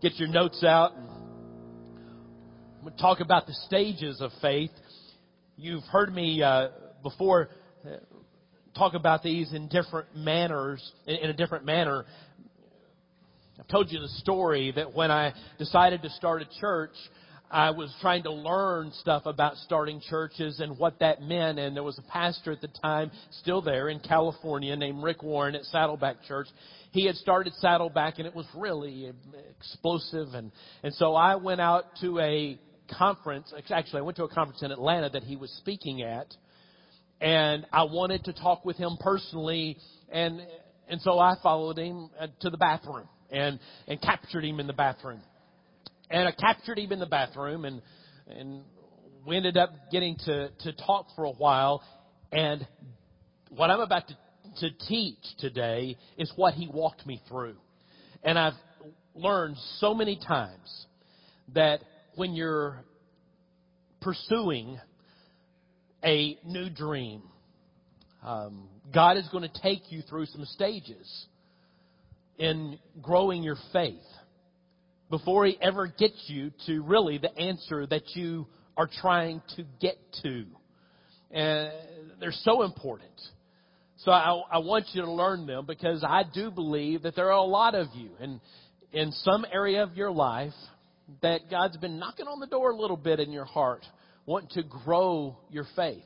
get your notes out. We'll talk about the stages of faith. You've heard me uh, before uh, talk about these in different manners, in a different manner. I've told you the story that when I decided to start a church, I was trying to learn stuff about starting churches and what that meant. And there was a pastor at the time, still there in California, named Rick Warren at Saddleback Church. He had started Saddleback and it was really explosive. And, and so I went out to a conference. Actually, I went to a conference in Atlanta that he was speaking at. And I wanted to talk with him personally. And, and so I followed him uh, to the bathroom and, and captured him in the bathroom and I captured him in the bathroom, and and we ended up getting to to talk for a while. And what I'm about to to teach today is what he walked me through, and I've learned so many times that when you're pursuing a new dream, um, God is going to take you through some stages in growing your faith before he ever gets you to really the answer that you are trying to get to. And they're so important. So I, I want you to learn them because I do believe that there are a lot of you in, in some area of your life that God's been knocking on the door a little bit in your heart, wanting to grow your faith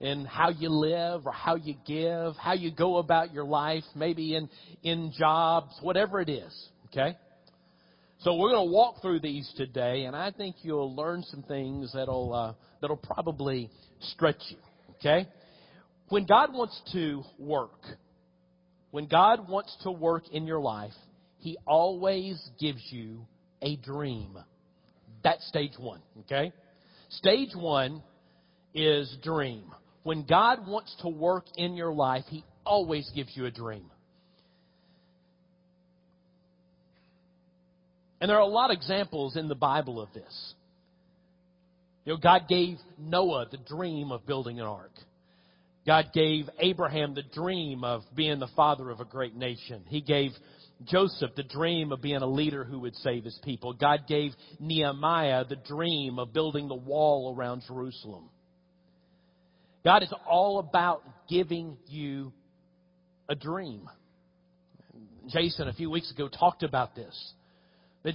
in how you live or how you give, how you go about your life, maybe in, in jobs, whatever it is. Okay? So we're going to walk through these today, and I think you'll learn some things that'll uh, that'll probably stretch you. Okay, when God wants to work, when God wants to work in your life, He always gives you a dream. That's stage one. Okay, stage one is dream. When God wants to work in your life, He always gives you a dream. And there are a lot of examples in the Bible of this. You know, God gave Noah the dream of building an ark. God gave Abraham the dream of being the father of a great nation. He gave Joseph the dream of being a leader who would save his people. God gave Nehemiah the dream of building the wall around Jerusalem. God is all about giving you a dream. Jason, a few weeks ago, talked about this. That,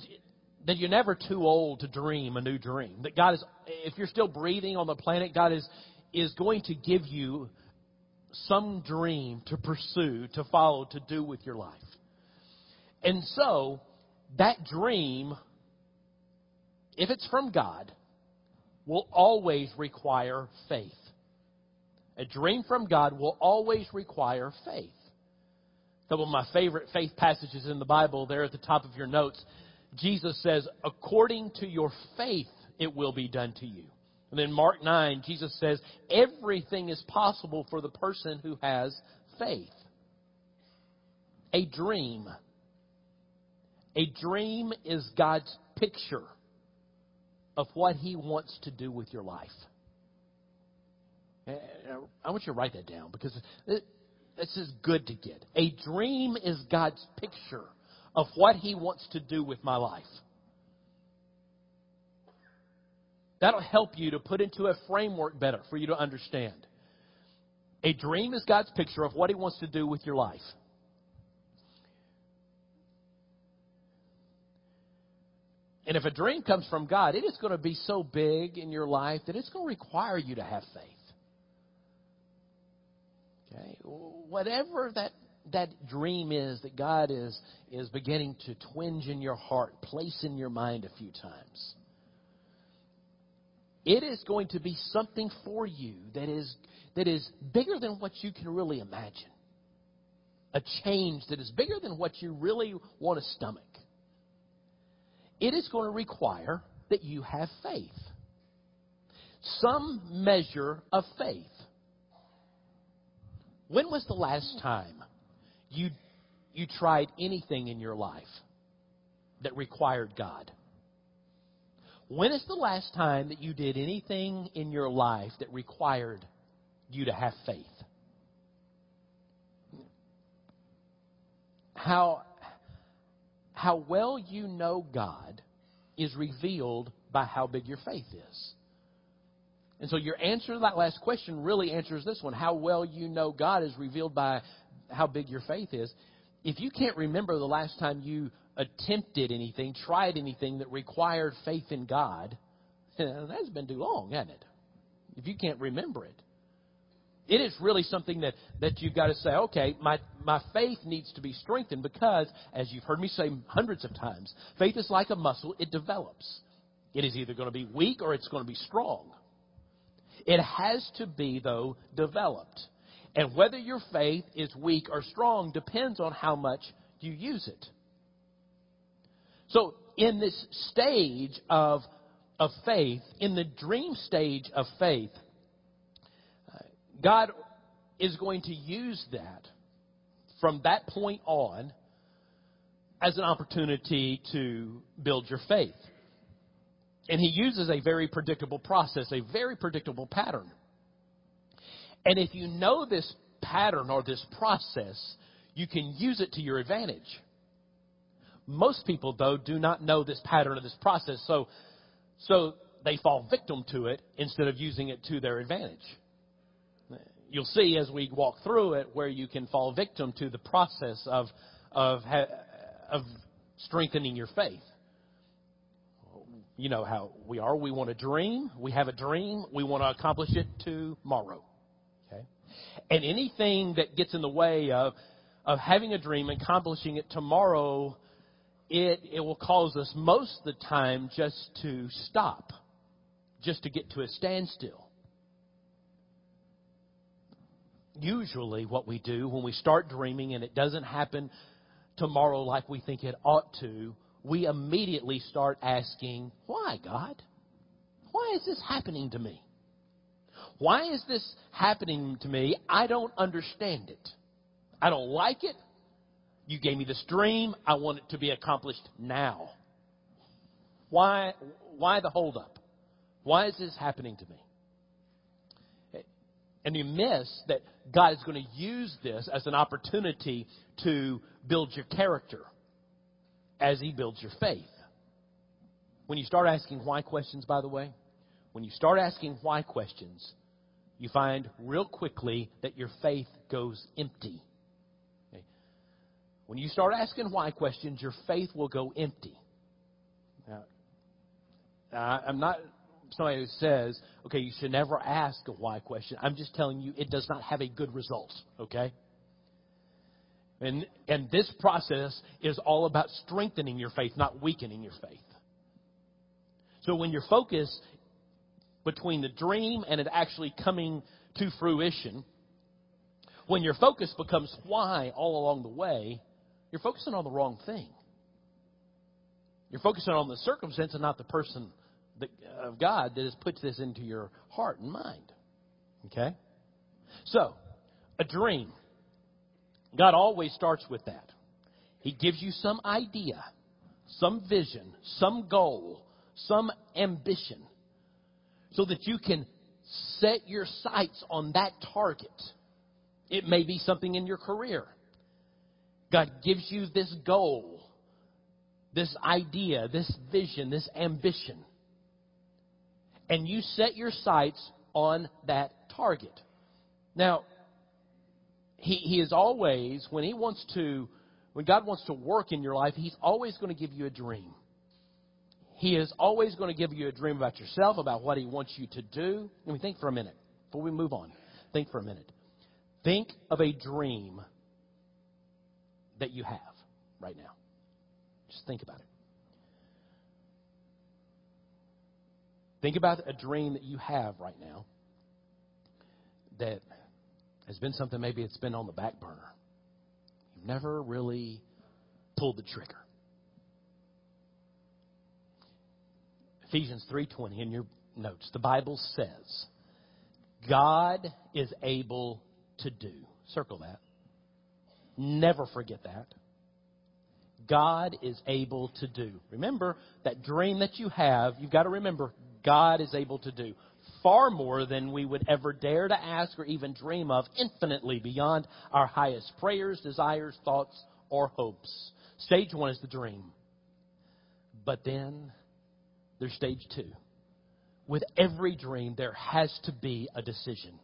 that you're never too old to dream a new dream. That God is, if you're still breathing on the planet, God is, is going to give you some dream to pursue, to follow, to do with your life. And so, that dream, if it's from God, will always require faith. A dream from God will always require faith. Couple of my favorite faith passages in the Bible there at the top of your notes Jesus says, according to your faith, it will be done to you. And then Mark 9, Jesus says, everything is possible for the person who has faith. A dream. A dream is God's picture of what He wants to do with your life. I want you to write that down because this is good to get. A dream is God's picture of what He wants to do with my life. That'll help you to put into a framework better for you to understand. A dream is God's picture of what He wants to do with your life. And if a dream comes from God, it is going to be so big in your life that it's going to require you to have faith. Okay? Whatever that that dream is that God is, is beginning to twinge in your heart, place in your mind a few times. It is going to be something for you that is, that is bigger than what you can really imagine. A change that is bigger than what you really want to stomach. It is going to require that you have faith. Some measure of faith. When was the last time you, you tried anything in your life that required God? When is the last time that you did anything in your life that required you to have faith? How, how well you know God is revealed by how big your faith is. And so your answer to that last question really answers this one. How well you know God is revealed by how big your faith is. If you can't remember the last time you attempted anything, tried anything that required faith in God, that's been too long, hasn't it? If you can't remember it. It is really something that, that you've got to say, okay, my, my faith needs to be strengthened because, as you've heard me say hundreds of times, faith is like a muscle, it develops. It is either going to be weak or it's going to be strong. It has to be, though, developed. And whether your faith is weak or strong depends on how much you use it. So, in this stage of, of faith, in the dream stage of faith, God is going to use that from that point on as an opportunity to build your faith. And he uses a very predictable process, a very predictable pattern. And if you know this pattern or this process, you can use it to your advantage. Most people, though, do not know this pattern or this process, so, so they fall victim to it instead of using it to their advantage. You'll see as we walk through it where you can fall victim to the process of, of, of strengthening your faith you know how we are. We want a dream. We have a dream. We want to accomplish it tomorrow. And anything that gets in the way of, of having a dream, accomplishing it tomorrow, it, it will cause us most of the time just to stop, just to get to a standstill. Usually, what we do when we start dreaming and it doesn't happen tomorrow like we think it ought to, we immediately start asking, Why, God? Why is this happening to me? Why is this happening to me? I don't understand it. I don't like it. You gave me this dream. I want it to be accomplished now. Why, why the holdup? Why is this happening to me? And you miss that God is going to use this as an opportunity to build your character as He builds your faith. When you start asking why questions, by the way, when you start asking why questions, you find real quickly that your faith goes empty. Okay? When you start asking why questions, your faith will go empty. Now, I'm not somebody who says, okay, you should never ask a why question. I'm just telling you it does not have a good result, okay? And, and this process is all about strengthening your faith, not weakening your faith. So when your focus between the dream and it actually coming to fruition, when your focus becomes why all along the way, you're focusing on the wrong thing. You're focusing on the circumstance and not the person that, uh, of God that has put this into your heart and mind. Okay? So, a dream. God always starts with that. He gives you some idea, some vision, some goal, some ambition, so that you can set your sights on that target. It may be something in your career. God gives you this goal, this idea, this vision, this ambition. And you set your sights on that target. Now, he, he is always, when he wants to, when God wants to work in your life, he's always going to give you a dream. He is always going to give you a dream about yourself, about what he wants you to do. Let me think for a minute before we move on. Think for a minute. Think of a dream that you have right now. Just think about it. Think about a dream that you have right now that has been something maybe it's been on the back burner. You've never really pulled the trigger. Ephesians 3:20 in your notes. The Bible says, God is able to do. Circle that. Never forget that. God is able to do. Remember that dream that you have, you've got to remember God is able to do far more than we would ever dare to ask or even dream of, infinitely beyond our highest prayers, desires, thoughts, or hopes. Stage one is the dream. But then there's stage two. With every dream, there has to be a decision.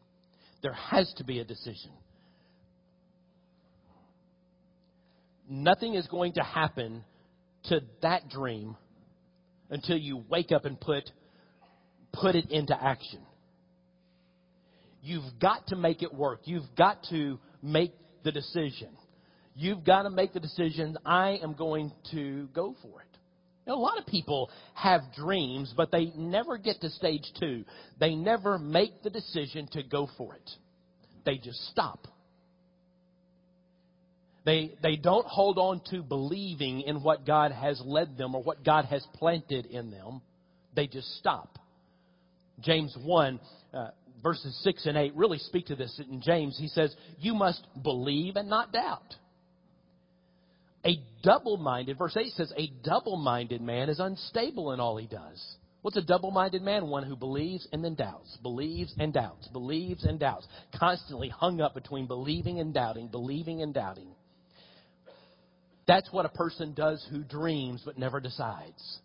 There has to be a decision. Nothing is going to happen to that dream until you wake up and put, put it into action. You've got to make it work. You've got to make the decision. You've got to make the decision, I am going to go for it. A lot of people have dreams, but they never get to stage two. They never make the decision to go for it. They just stop. They, they don't hold on to believing in what God has led them or what God has planted in them. They just stop. James 1, uh, verses 6 and 8 really speak to this. In James, he says, You must believe and not doubt. A double minded, verse 8 says, A double minded man is unstable in all he does. What's a double minded man? One who believes and then doubts, believes and doubts, believes and doubts. Constantly hung up between believing and doubting, believing and doubting. That's what a person does who dreams but never decides.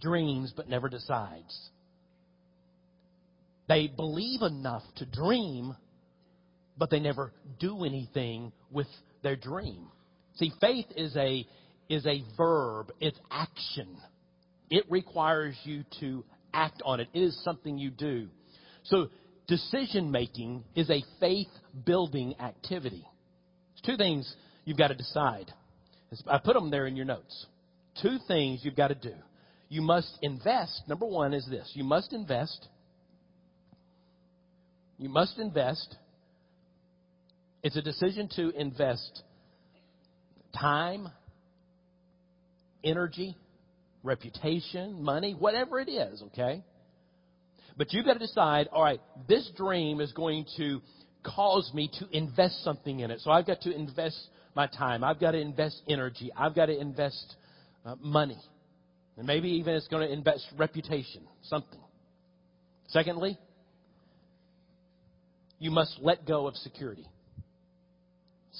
Dreams but never decides. They believe enough to dream, but they never do anything with their dream. See, faith is a, is a verb. It's action. It requires you to act on it. It is something you do. So decision making is a faith building activity. Two things you've got to decide. I put them there in your notes. Two things you've got to do. You must invest. Number one is this. You must invest. You must invest. It's a decision to invest time, energy, reputation, money, whatever it is, okay? But you've got to decide, all right, this dream is going to cause me to invest something in it. So I've got to invest my time. I've got to invest energy. I've got to invest uh, money. And maybe even it's going to invest reputation, something. Secondly, you must let go of security.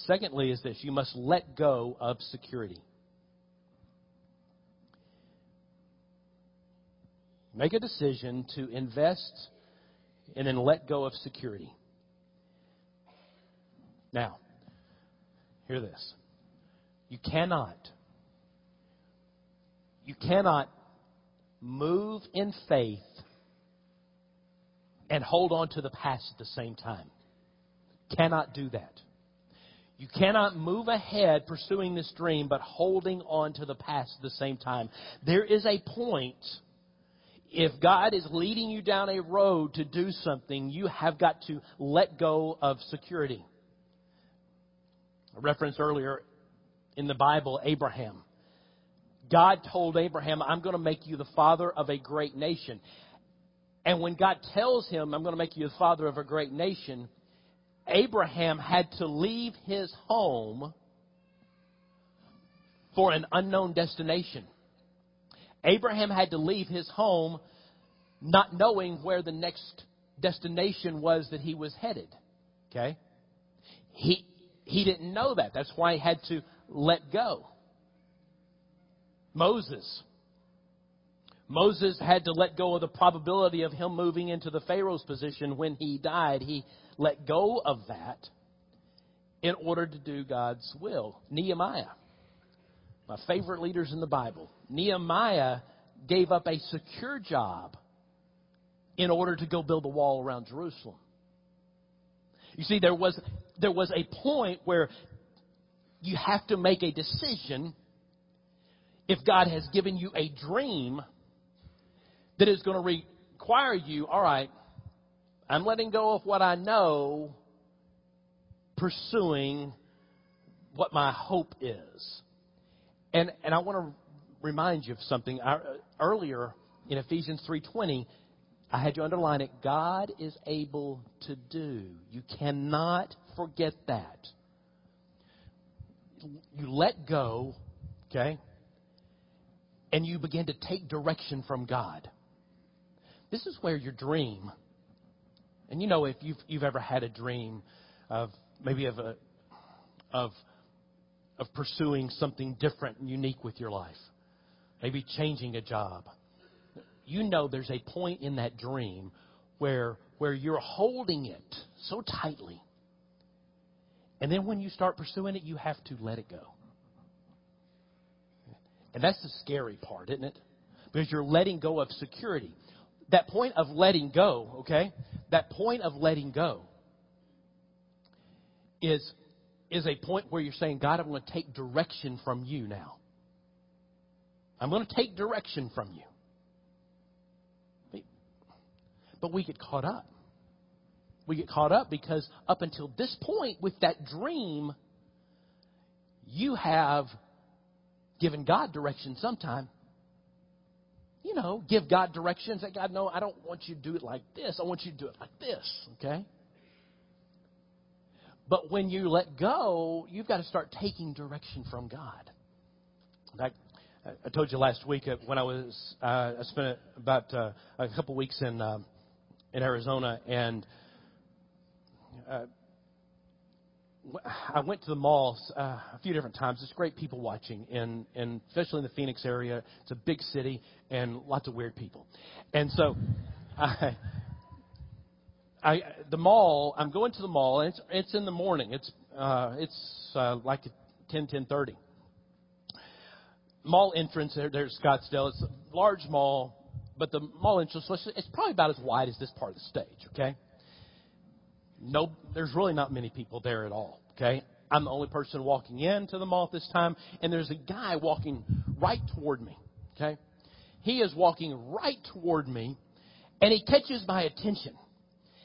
Secondly, is this you must let go of security. Make a decision to invest and then let go of security. Now, hear this. You cannot, you cannot move in faith and hold on to the past at the same time. Cannot do that. You cannot move ahead pursuing this dream, but holding on to the past at the same time. There is a point, if God is leading you down a road to do something, you have got to let go of security. A reference earlier in the Bible, Abraham. God told Abraham, I'm going to make you the father of a great nation. And when God tells him, I'm going to make you the father of a great nation, Abraham had to leave his home for an unknown destination. Abraham had to leave his home not knowing where the next destination was that he was headed. Okay? He, he didn't know that. That's why he had to let go. Moses. Moses had to let go of the probability of him moving into the Pharaoh's position when he died. He let go of that in order to do God's will. Nehemiah, my favorite leaders in the Bible, Nehemiah gave up a secure job in order to go build a wall around Jerusalem. You see, there was, there was a point where you have to make a decision if God has given you a dream that is going to require you, all right, I'm letting go of what I know, pursuing what my hope is. And, and I want to remind you of something. I, earlier in Ephesians 3.20, I had you underline it. God is able to do. You cannot forget that. You let go, okay, and you begin to take direction from God. This is where your dream and you know, if you've, you've ever had a dream of maybe of a, of, of pursuing something different and unique with your life. maybe changing a job. You know there's a point in that dream where, where you're holding it so tightly. And then when you start pursuing it, you have to let it go. And that's the scary part, isn't it? Because you're letting go of security. That point of letting go, okay? That point of letting go is, is a point where you're saying, God, I'm going to take direction from you now. I'm going to take direction from you. But we get caught up. We get caught up because up until this point with that dream, you have given God direction sometime. You know, give God directions. Say, God, no, I don't want you to do it like this. I want you to do it like this. Okay? But when you let go, you've got to start taking direction from God. I, I told you last week when I was uh, I spent about uh, a couple weeks in um, in Arizona, and uh, I went to the mall uh, a few different times. There's great people watching, and and especially in the Phoenix area. It's a big city and lots of weird people, and so I. I the mall. I'm going to the mall, and it's it's in the morning. It's uh, it's uh, like ten ten thirty. Mall entrance there, there's Scottsdale. It's a large mall, but the mall entrance it's probably about as wide as this part of the stage. Okay, no, there's really not many people there at all. Okay. I'm the only person walking into the mall at this time, and there's a guy walking right toward me. Okay. He is walking right toward me, and he catches my attention.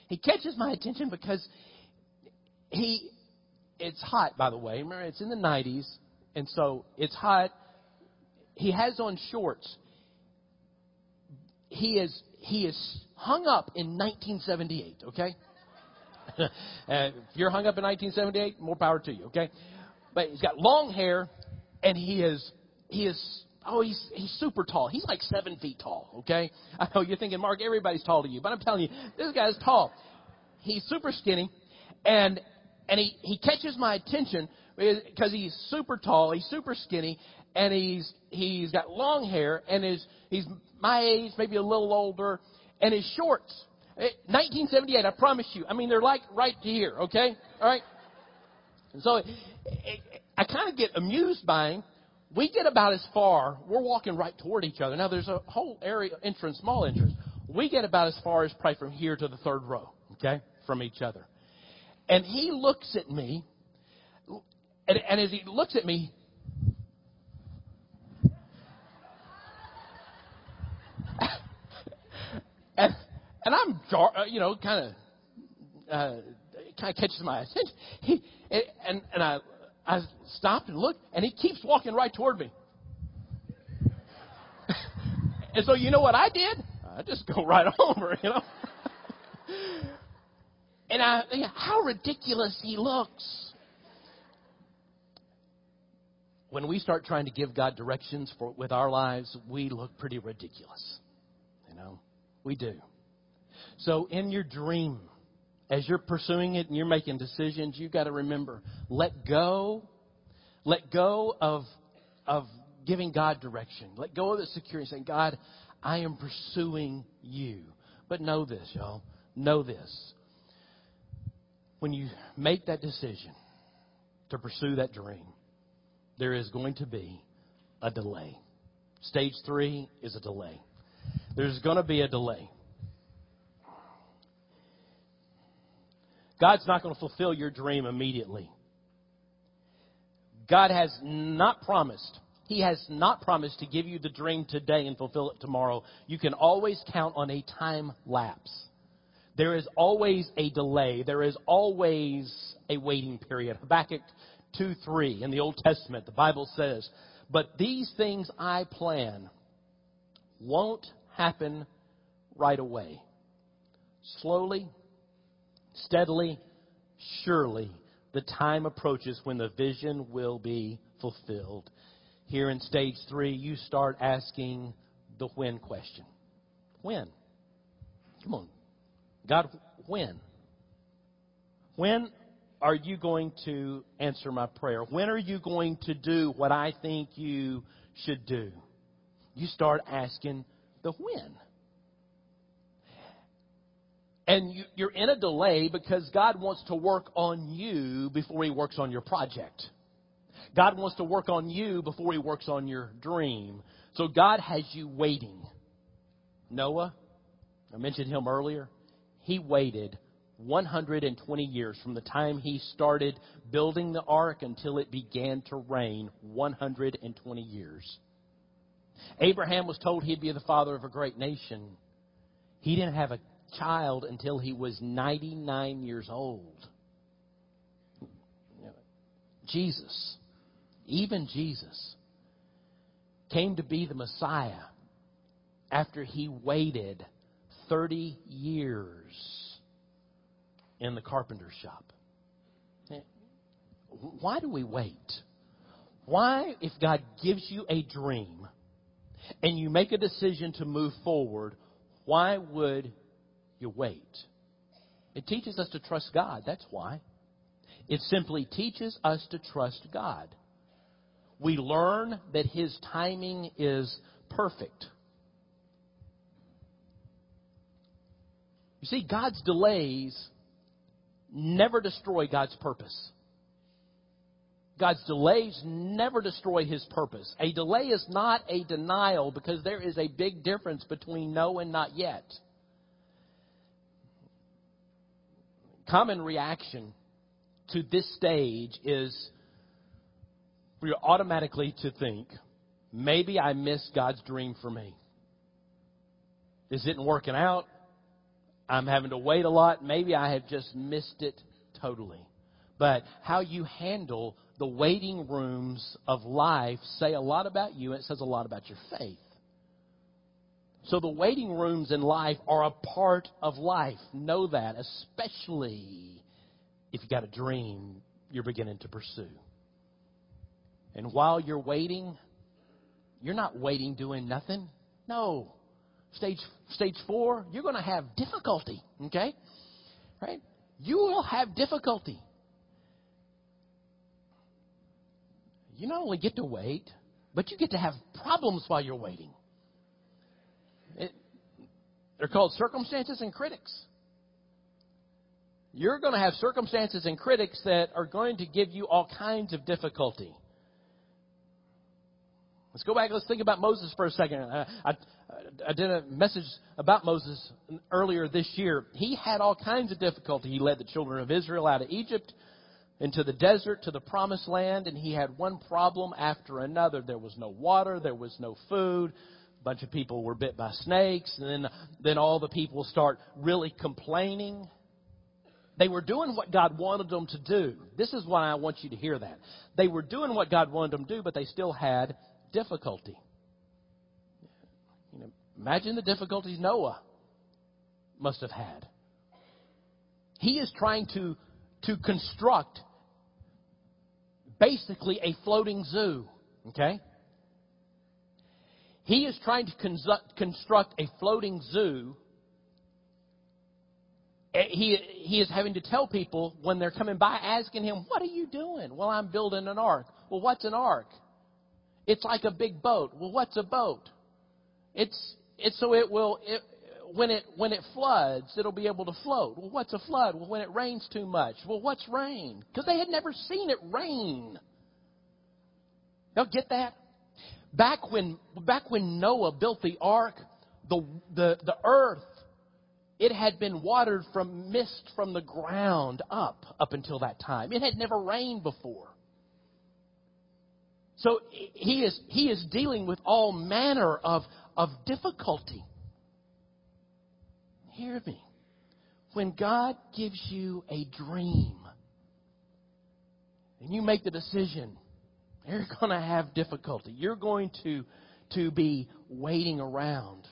He catches my attention because he, it's hot, by the way. Remember, it's in the 90s, and so it's hot. He has on shorts. He is, he is hung up in 1978, okay? Uh, if you're hung up in 1978, more power to you, okay? But he's got long hair, and he is he is oh he's he's super tall. He's like seven feet tall, okay? I know you're thinking, Mark, everybody's tall to you, but I'm telling you, this guy's tall. He's super skinny, and and he he catches my attention uh, because he's super tall, he's super skinny, and he's he's got long hair, and his he's my age, maybe a little older, and his shorts 1978, eh, I promise you. I mean, they're like right here, okay? All right? And so I kind of get amused by him. We get about as far, we're walking right toward each other. Now, there's a whole area, entrance, small entrance. We get about as far as probably from here to the third row, okay, from each other. And he looks at me, and, and as he looks at me, and and I'm, uh, you know, kind of, uh, kind of catches my attention. He, and, and I, I stopped and looked, and he keeps walking right toward me. and so you know what I did? I just go right over, you know. and I think, how ridiculous he looks. When we start trying to give God directions for with our lives, we look pretty ridiculous. You know, we do. So in your dream, as you're pursuing it and you're making decisions, you've got to remember, let go, let go of, of giving God direction. Let go of the security, saying, God, I am pursuing you. But know this, y'all. Know this. When you make that decision to pursue that dream, there is going to be a delay. Stage three is a delay. There's going to be a delay. God's not going to fulfill your dream immediately. God has not promised. He has not promised to give you the dream today and fulfill it tomorrow. You can always count on a time lapse. There is always a delay. There is always a waiting period. Habakkuk 2 3 in the Old Testament, the Bible says, But these things I plan won't happen right away. Slowly, steadily, surely the time approaches when the vision will be fulfilled. Here in stage three, you start asking the when question. When? Come on. God, when? When are you going to answer my prayer? When are you going to do what I think you should do? you start asking the when. And you, you're in a delay because God wants to work on you before He works on your project. God wants to work on you before He works on your dream. So God has you waiting. Noah, I mentioned him earlier, he waited 120 years from the time he started building the ark until it began to rain 120 years. Abraham was told he'd be the father of a great nation. He didn't have a child until he was 99 years old. Jesus, even Jesus, came to be the Messiah after he waited 30 years in the carpenter shop. Why do we wait? Why, if God gives you a dream and you make a decision to move forward, why would you wait? It teaches us to trust God. That's why. It simply teaches us to trust God. We learn that His timing is perfect. You see, God's delays never destroy God's purpose. God's delays never destroy his purpose. A delay is not a denial because there is a big difference between no and not yet. Common reaction to this stage is for you automatically to think, maybe I missed God's dream for me. Isn't working out. I'm having to wait a lot. Maybe I have just missed it totally. But how you handle the waiting rooms of life say a lot about you, it says a lot about your faith. So the waiting rooms in life are a part of life. Know that, especially if you've got a dream you're beginning to pursue. And while you're waiting, you're not waiting doing nothing. No. Stage stage four, you're going to have difficulty. Okay, right? You will have difficulty. You not only get to wait, but you get to have problems while you're waiting. They're called circumstances and critics. You're going to have circumstances and critics that are going to give you all kinds of difficulty. Let's go back. Let's think about Moses for a second. I, I, I did a message about Moses earlier this year. He had all kinds of difficulty. He led the children of Israel out of Egypt into the desert to the promised land, and he had one problem after another. There was no water, there was no food. A bunch of people were bit by snakes, and then, then all the people start really complaining. They were doing what God wanted them to do. This is why I want you to hear that. They were doing what God wanted them to do, but they still had difficulty. You know, imagine the difficulties Noah must have had. He is trying to, to construct basically a floating zoo. Okay? He is trying to construct a floating zoo. Eh, he, he is having to tell people when they're coming by asking him, What are you doing? Well, I'm building an ark. Well, what's an ark? It's like a big boat. Well, what's a boat? It's it's so it will it, when it when it floods, it'll be able to float. Well, what's a flood? Well, when it rains too much. Well, what's rain? Because they had never seen it rain. Y'all get that? Back when back when Noah built the ark, the the the earth it had been watered from mist from the ground up up until that time. It had never rained before. So he is, he is dealing with all manner of, of difficulty. Hear me. When God gives you a dream and you make the decision, you're going to have difficulty. You're going to, to be waiting around.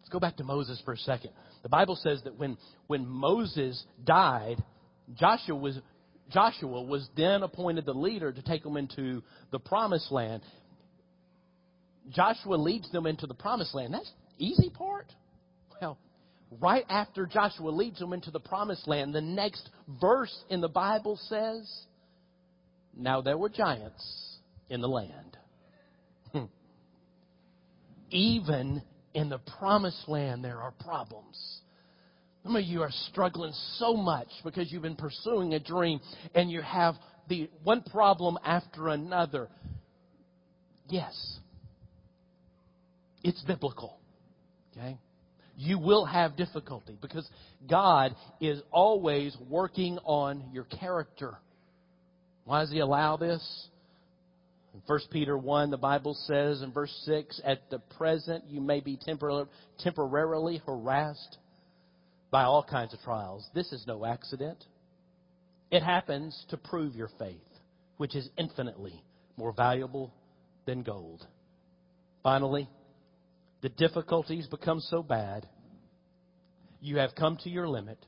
Let's go back to Moses for a second. The Bible says that when, when Moses died, Joshua was, Joshua was then appointed the leader to take them into the promised land. Joshua leads them into the promised land. That's easy part. Well, right after Joshua leads them into the promised land, the next verse in the Bible says, Now there were giants in the land. Hmm. even in the promised land, there are problems. Some of you are struggling so much because you've been pursuing a dream and you have the one problem after another. Yes, it's biblical. Okay? You will have difficulty because God is always working on your character. Why does He allow this? In 1 Peter 1, the Bible says in verse 6, At the present you may be tempor- temporarily harassed by all kinds of trials. This is no accident. It happens to prove your faith, which is infinitely more valuable than gold. Finally, the difficulties become so bad. You have come to your limit.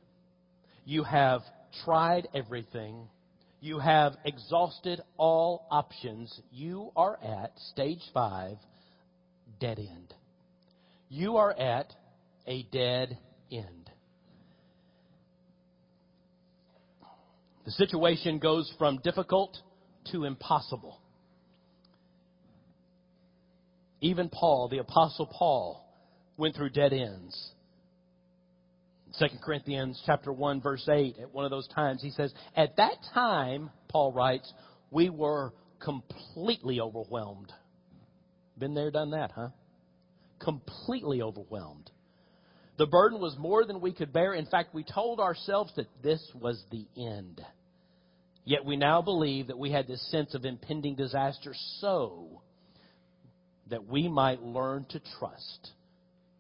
You have tried everything. You have exhausted all options. You are at stage five, dead end. You are at a dead end. The situation goes from difficult to impossible. Even Paul, the Apostle Paul, went through dead ends. 2 Corinthians chapter 1 verse 8 at one of those times he says at that time Paul writes we were completely overwhelmed. Been there done that, huh? Completely overwhelmed. The burden was more than we could bear. In fact, we told ourselves that this was the end. Yet we now believe that we had this sense of impending disaster so that we might learn to trust,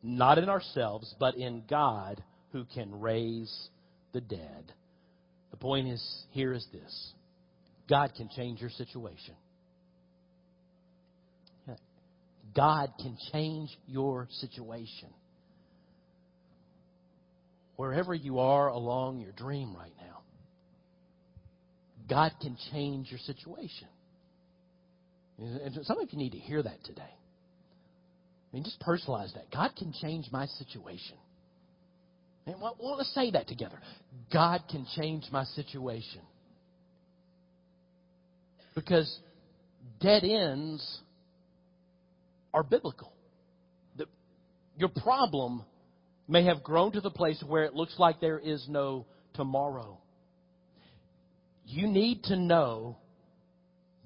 not in ourselves, but in God who can raise the dead. The point is here is this God can change your situation. God can change your situation. Wherever you are along your dream right now, God can change your situation. And some of you need to hear that today. I mean, just personalize that. God can change my situation. And well, say that together. God can change my situation. Because dead ends are biblical. The, your problem may have grown to the place where it looks like there is no tomorrow. You need to know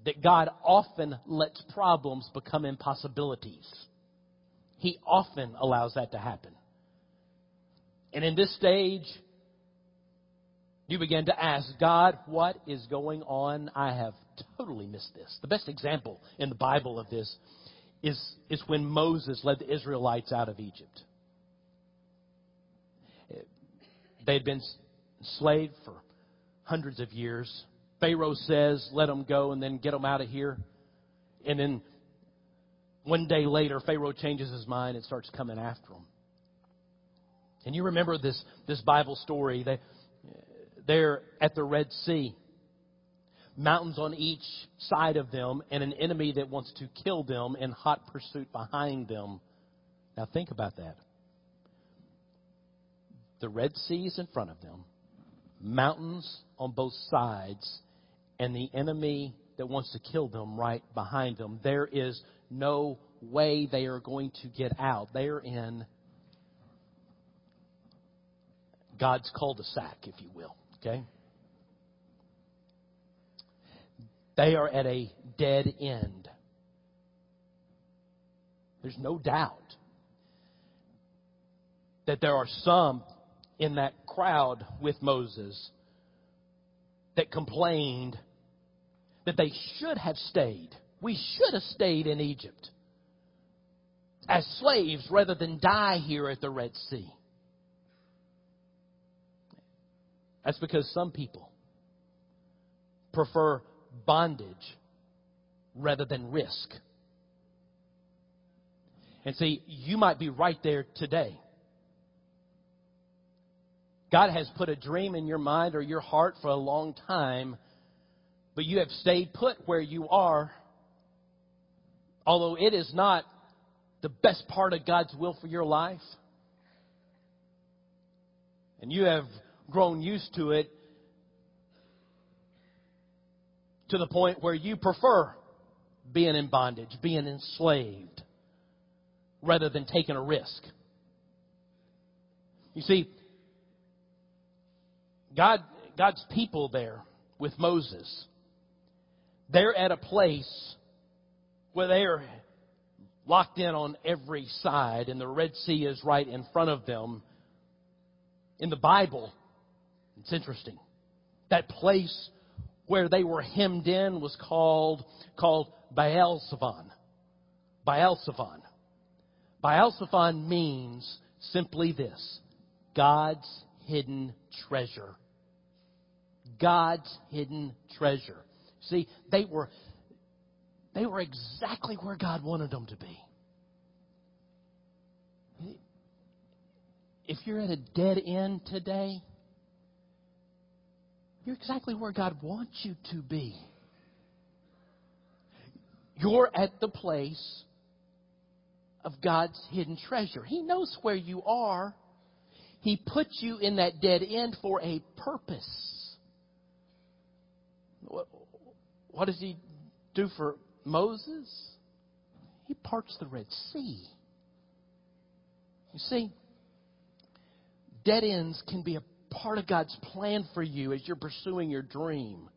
that God often lets problems become impossibilities. He often allows that to happen. And in this stage, you begin to ask, God, what is going on? I have totally missed this. The best example in the Bible of this is, is when Moses led the Israelites out of Egypt. They'd been enslaved for hundreds of years. Pharaoh says, let them go and then get them out of here. And then one day later, Pharaoh changes his mind and starts coming after them. And you remember this, this Bible story. They, they're at the Red Sea. Mountains on each side of them, and an enemy that wants to kill them in hot pursuit behind them. Now think about that. The Red Sea is in front of them, mountains on both sides, and the enemy that wants to kill them right behind them. There is no way they are going to get out. They are in God's cul-de-sac, if you will. Okay? They are at a dead end. There's no doubt that there are some in that crowd with Moses that complained that they should have stayed. We should have stayed in Egypt as slaves rather than die here at the Red Sea. That's because some people prefer bondage rather than risk. And see, you might be right there today. God has put a dream in your mind or your heart for a long time, but you have stayed put where you are, although it is not the best part of God's will for your life. And you have grown used to it to the point where you prefer being in bondage, being enslaved. rather than taking a risk. You see, God, God's people there with Moses, they're at a place where they are locked in on every side, and the Red Sea is right in front of them. In the Bible, it's interesting. That place where they were hemmed in was called, called Baal Zephon. Baal Zephon. Baal Zephon means simply this God's hidden treasure. God's hidden treasure. See, they were, they were exactly where God wanted them to be. If you're at a dead end today, you're exactly where God wants you to be. You're at the place of God's hidden treasure. He knows where you are. He put you in that dead end for a purpose. What, what does he do for Moses? He parts the Red Sea. You see, dead ends can be a part of God's plan for you as you're pursuing your dream.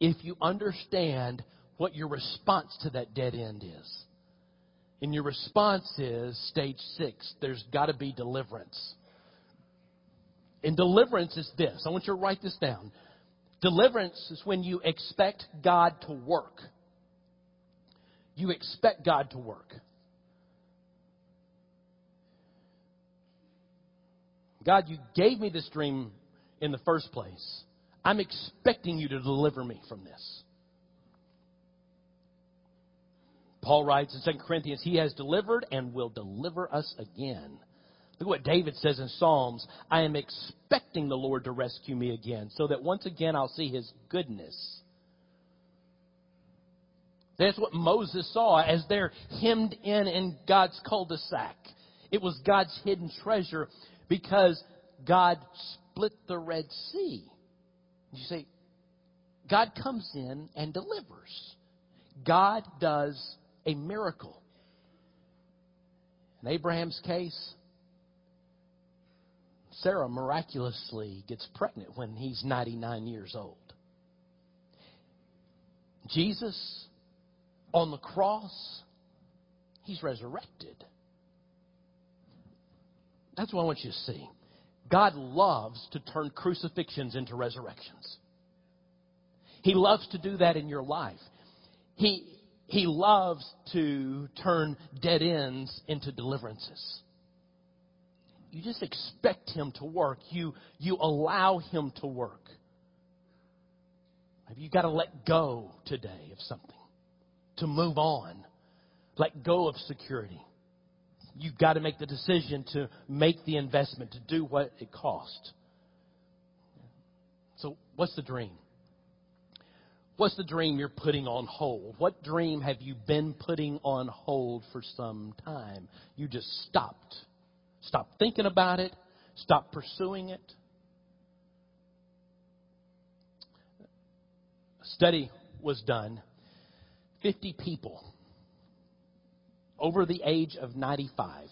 If you understand what your response to that dead end is. And your response is stage six there's got to be deliverance. And deliverance is this. I want you to write this down. Deliverance is when you expect God to work. You expect God to work. God, you gave me this dream in the first place. I'm expecting you to deliver me from this. Paul writes in 2 Corinthians, He has delivered and will deliver us again. Look what David says in Psalms I am expecting the Lord to rescue me again, so that once again I'll see His goodness. That's what Moses saw as they're hemmed in in God's cul de sac. It was God's hidden treasure because God split the Red Sea. You see, God comes in and delivers. God does a miracle. In Abraham's case, Sarah miraculously gets pregnant when he's 99 years old. Jesus, on the cross, he's resurrected. That's what I want you to see. God loves to turn crucifixions into resurrections. He loves to do that in your life. He, he loves to turn dead ends into deliverances. You just expect Him to work. You, you allow Him to work. Maybe you've got to let go today of something to move on. Let go of security. You've got to make the decision to make the investment, to do what it costs. So, what's the dream? What's the dream you're putting on hold? What dream have you been putting on hold for some time? You just stopped. Stopped thinking about it. Stopped pursuing it. A study was done. 50 people over the age of 95.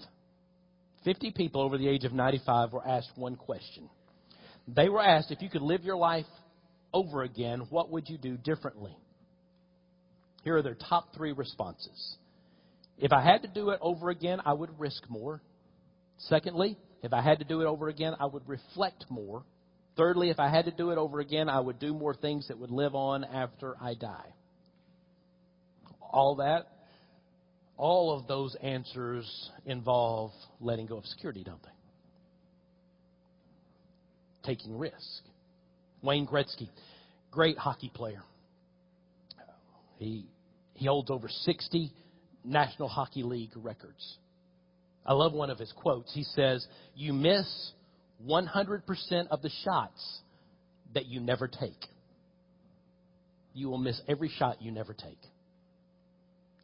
50 people over the age of 95 were asked one question. They were asked if you could live your life over again, what would you do differently? Here are their top three responses. If I had to do it over again, I would risk more. Secondly, if I had to do it over again, I would reflect more. Thirdly, if I had to do it over again, I would do more things that would live on after I die. All that, all of those answers involve letting go of security, don't they? Taking risk. Wayne Gretzky, great hockey player. He, he holds over 60 National Hockey League records. I love one of his quotes. He says, You miss 100% of the shots that you never take. You will miss every shot you never take.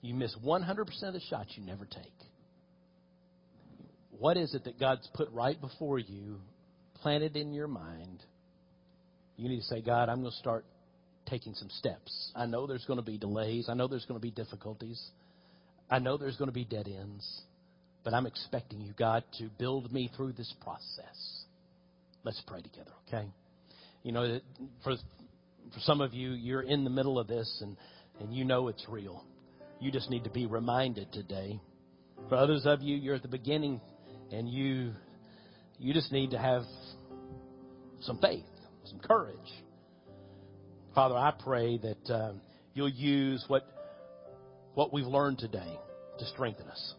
You miss 100% of the shots you never take. What is it that God's put right before you, planted in your mind, you need to say, God, I'm going to start taking some steps. I know there's going to be delays. I know there's going to be difficulties. I know there's going to be dead ends, but I'm expecting you, God, to build me through this process. Let's pray together, okay? You know, for, for some of you, you're in the middle of this and, and you know it's real. You just need to be reminded today. For others of you, you're at the beginning and you, you just need to have some faith, some courage. Father, I pray that um, you'll use what what we've learned today to strengthen us,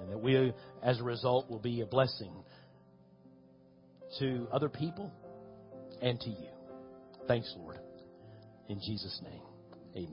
and that we, as a result, will be a blessing to other people and to you. Thanks, Lord. In Jesus' name, Amen.